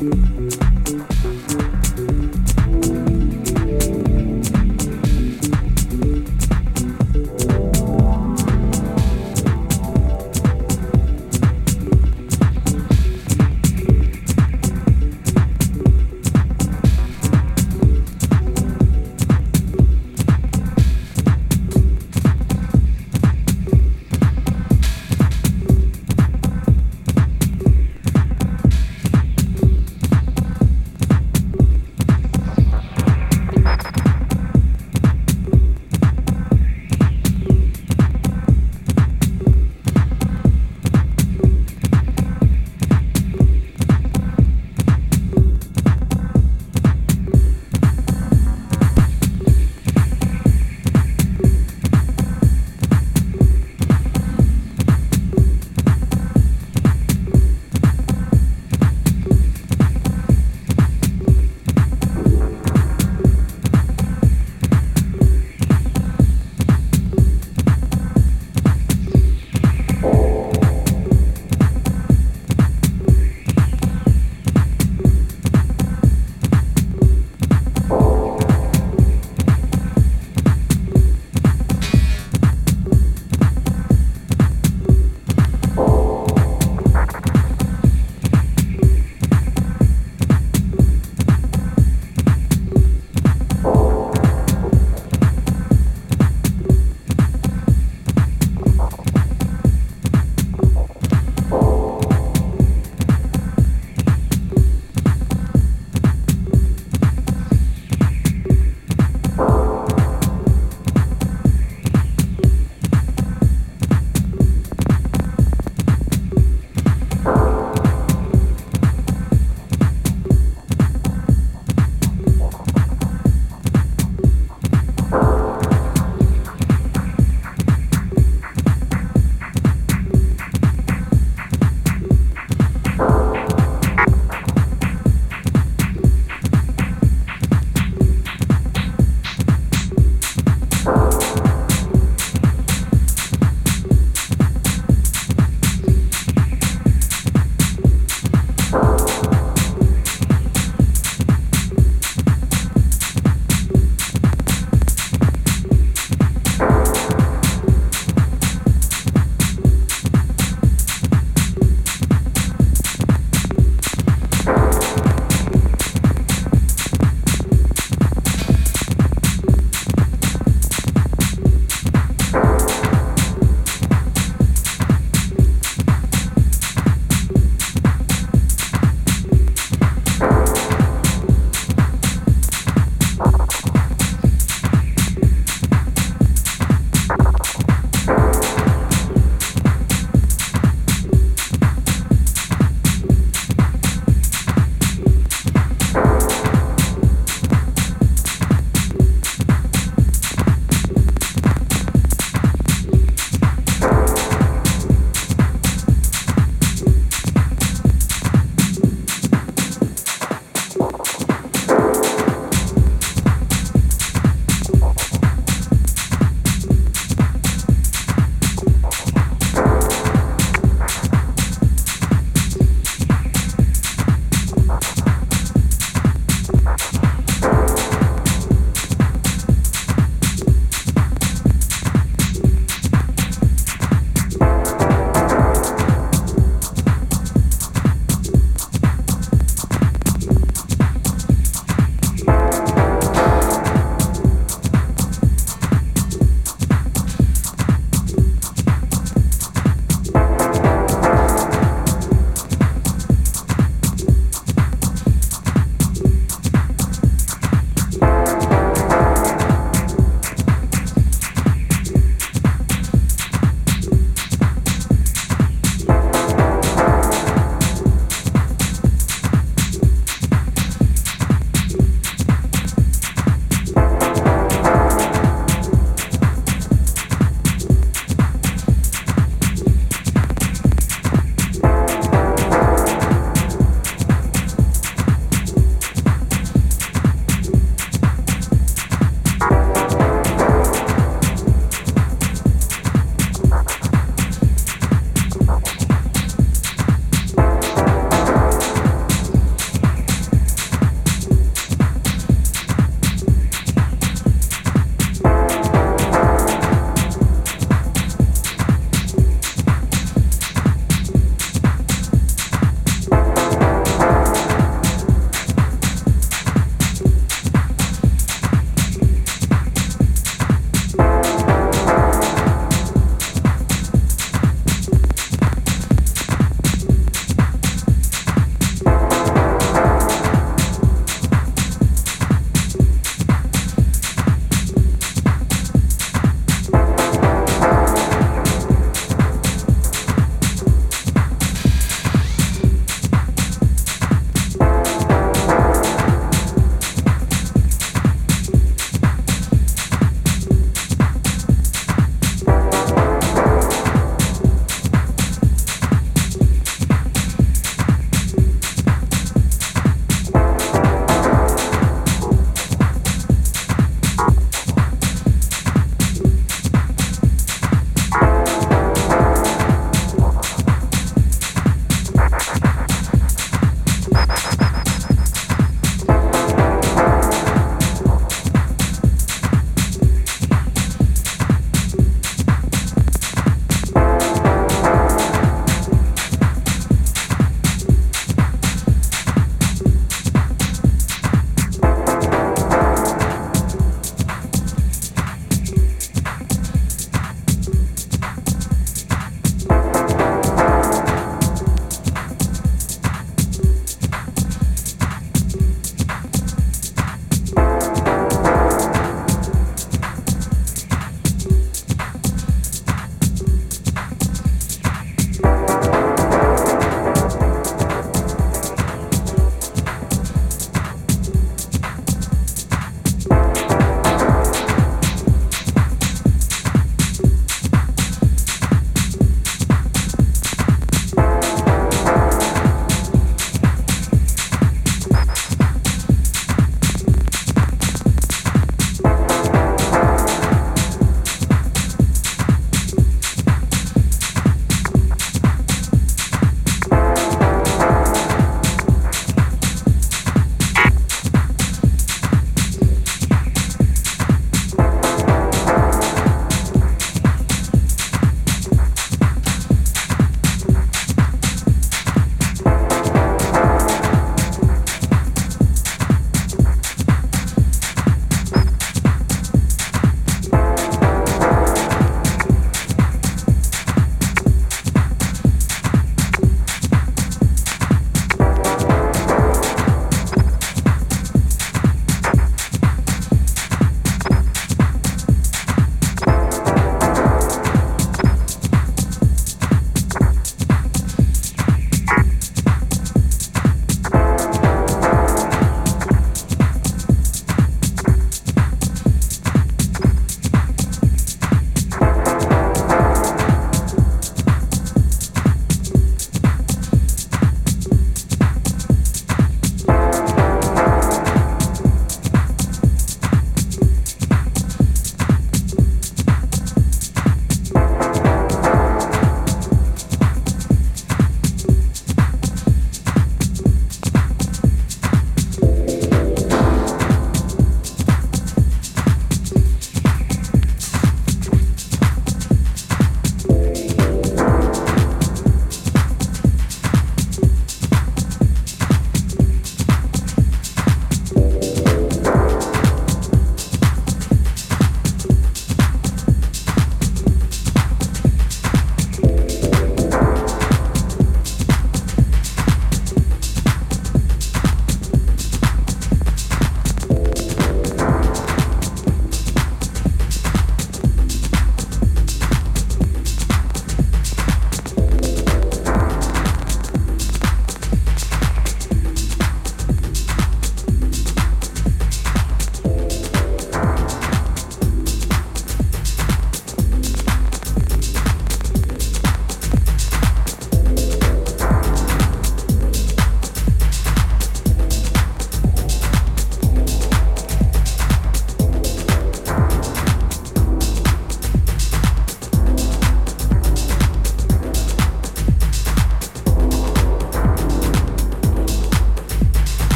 you.